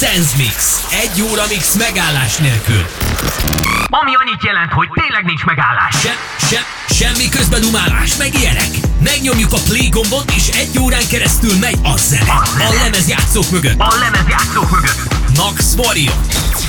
Sensmix. Egy óra mix megállás nélkül. Ami annyit jelent, hogy tényleg nincs megállás. Se, se, semmi közbedumálás, meg ilyenek. Megnyomjuk a play gombot, és egy órán keresztül megy a zene. A, zene. a lemezjátszók mögött. A lemezjátszók mögött. Max Warrior.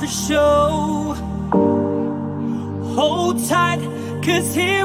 the show. Hold tight, cause here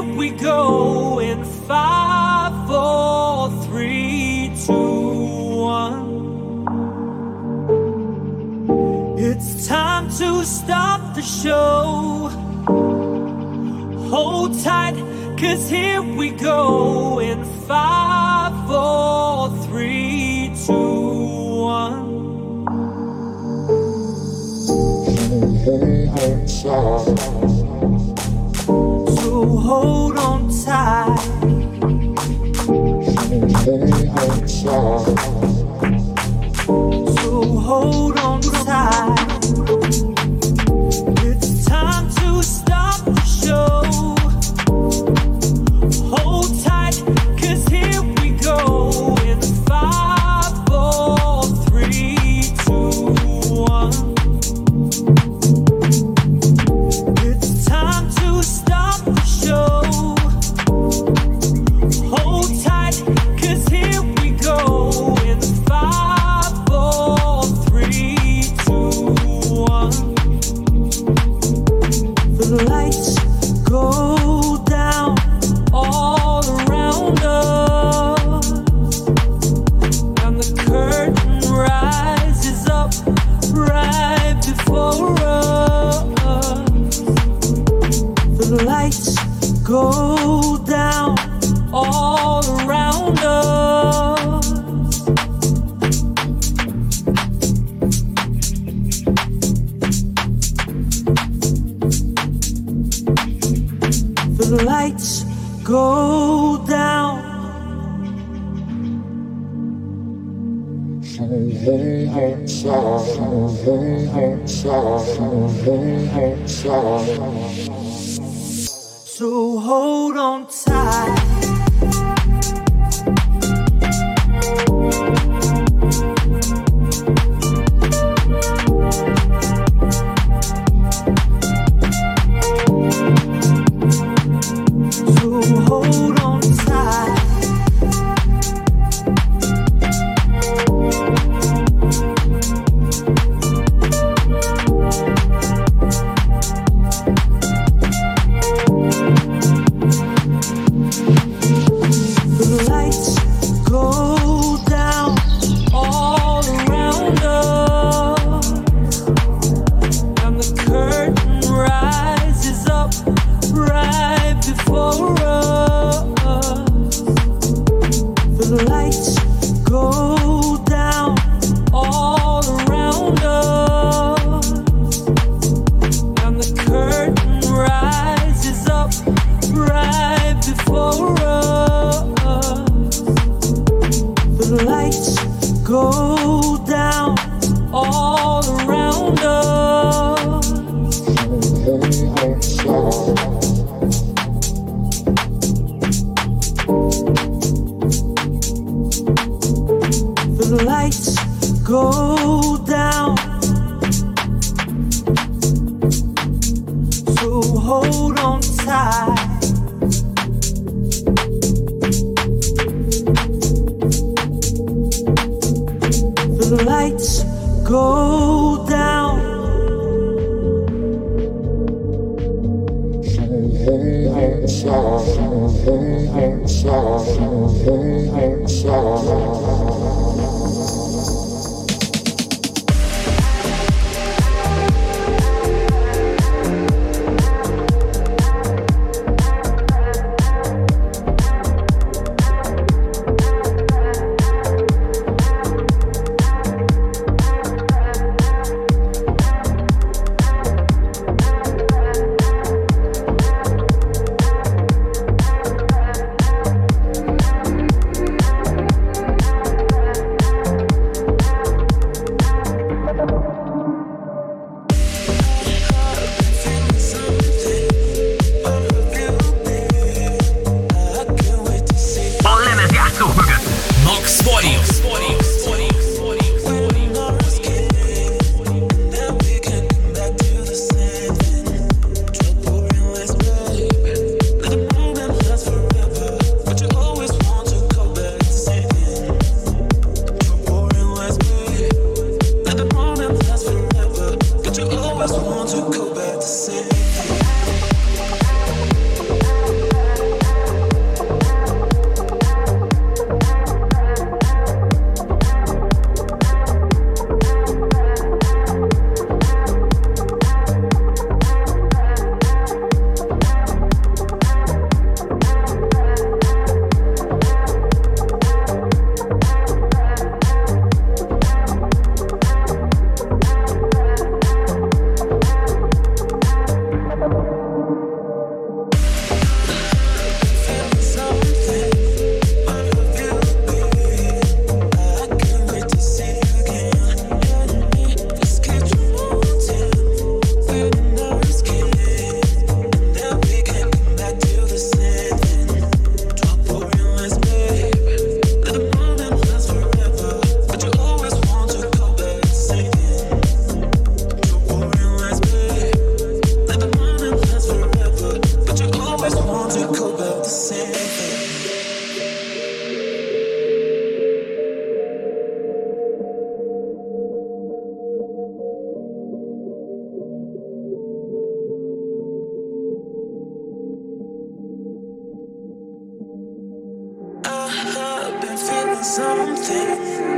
something.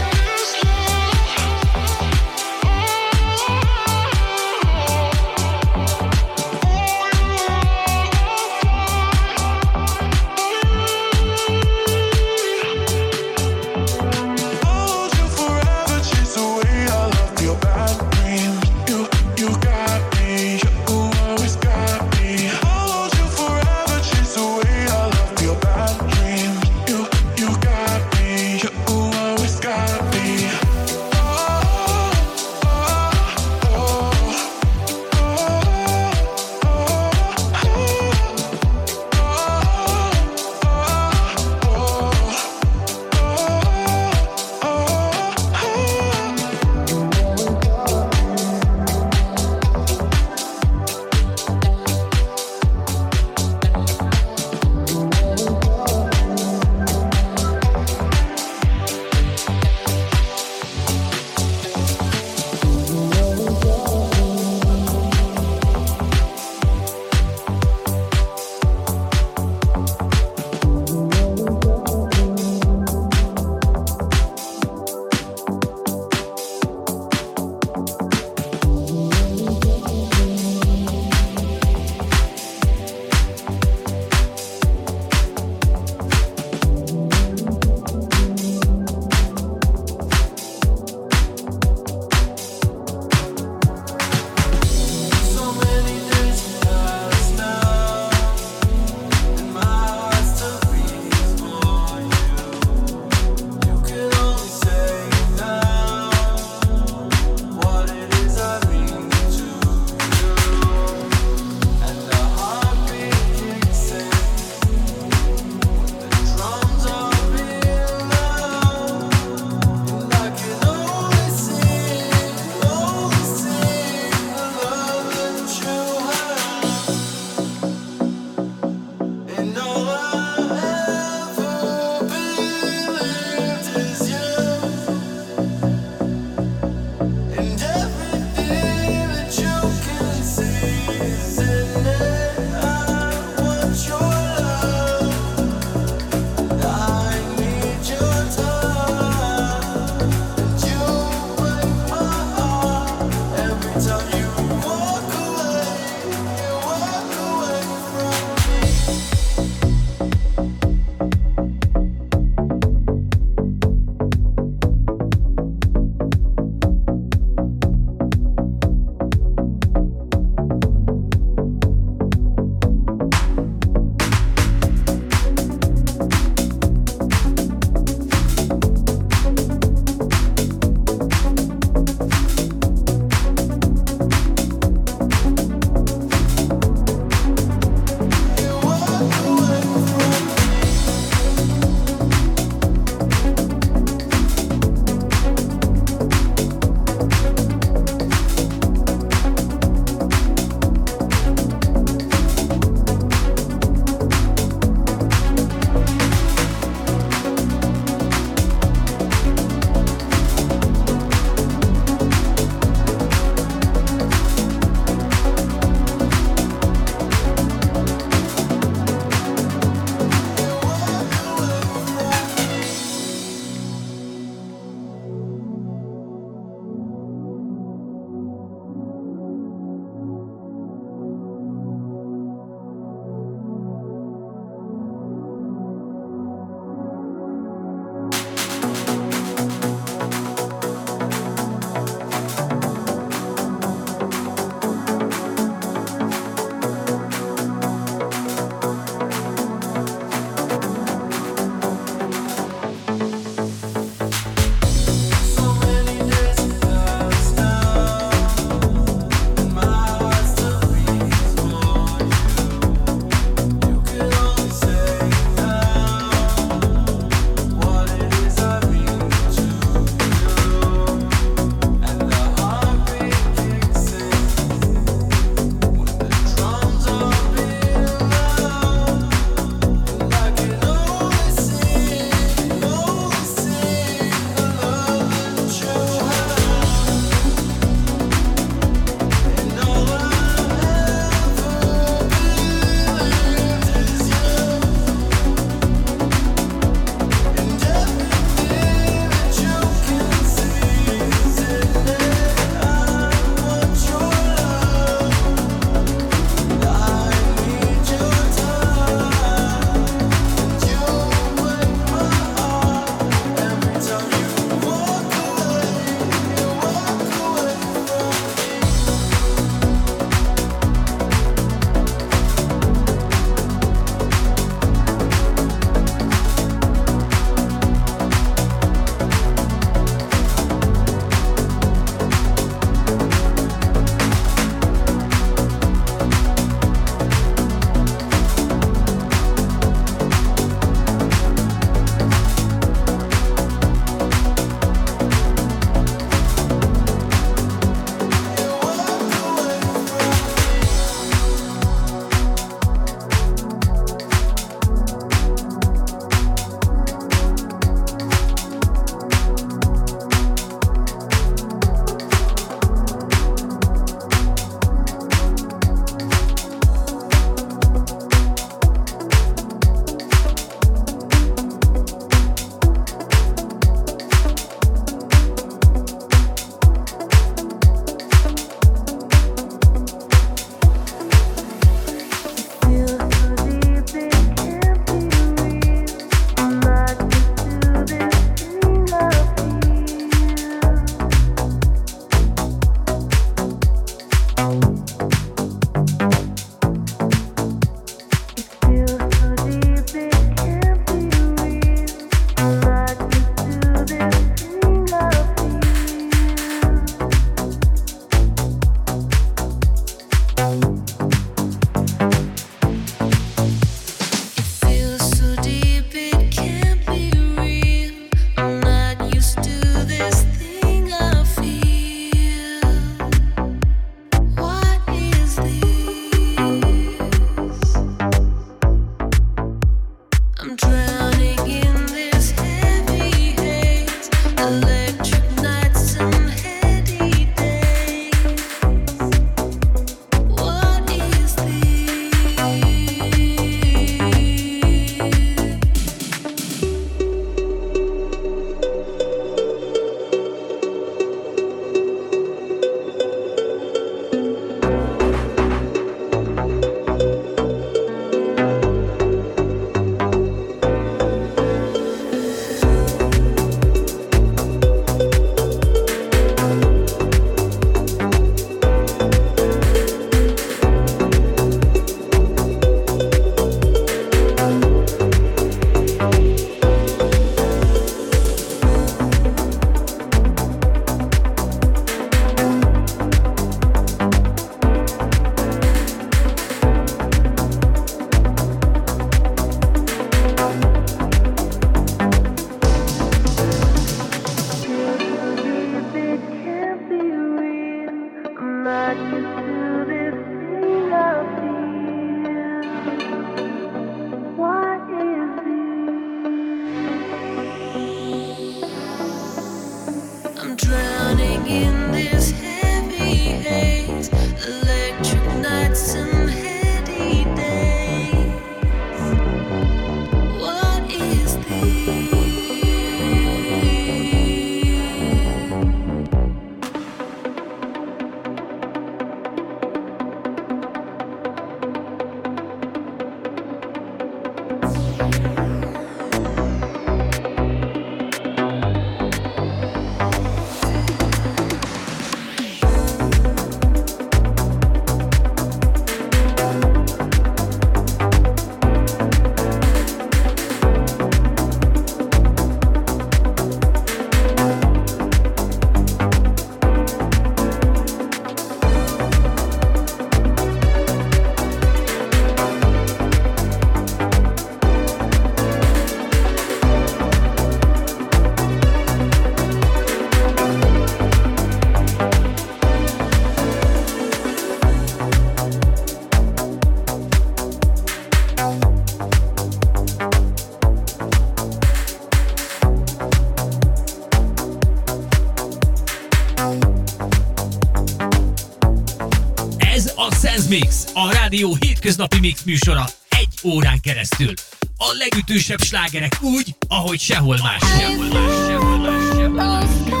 Rádió hétköznapi mix műsora egy órán keresztül. A legütősebb slágerek úgy, ahogy sehol más. Sehol más, sehol más, sehol más. Lost control,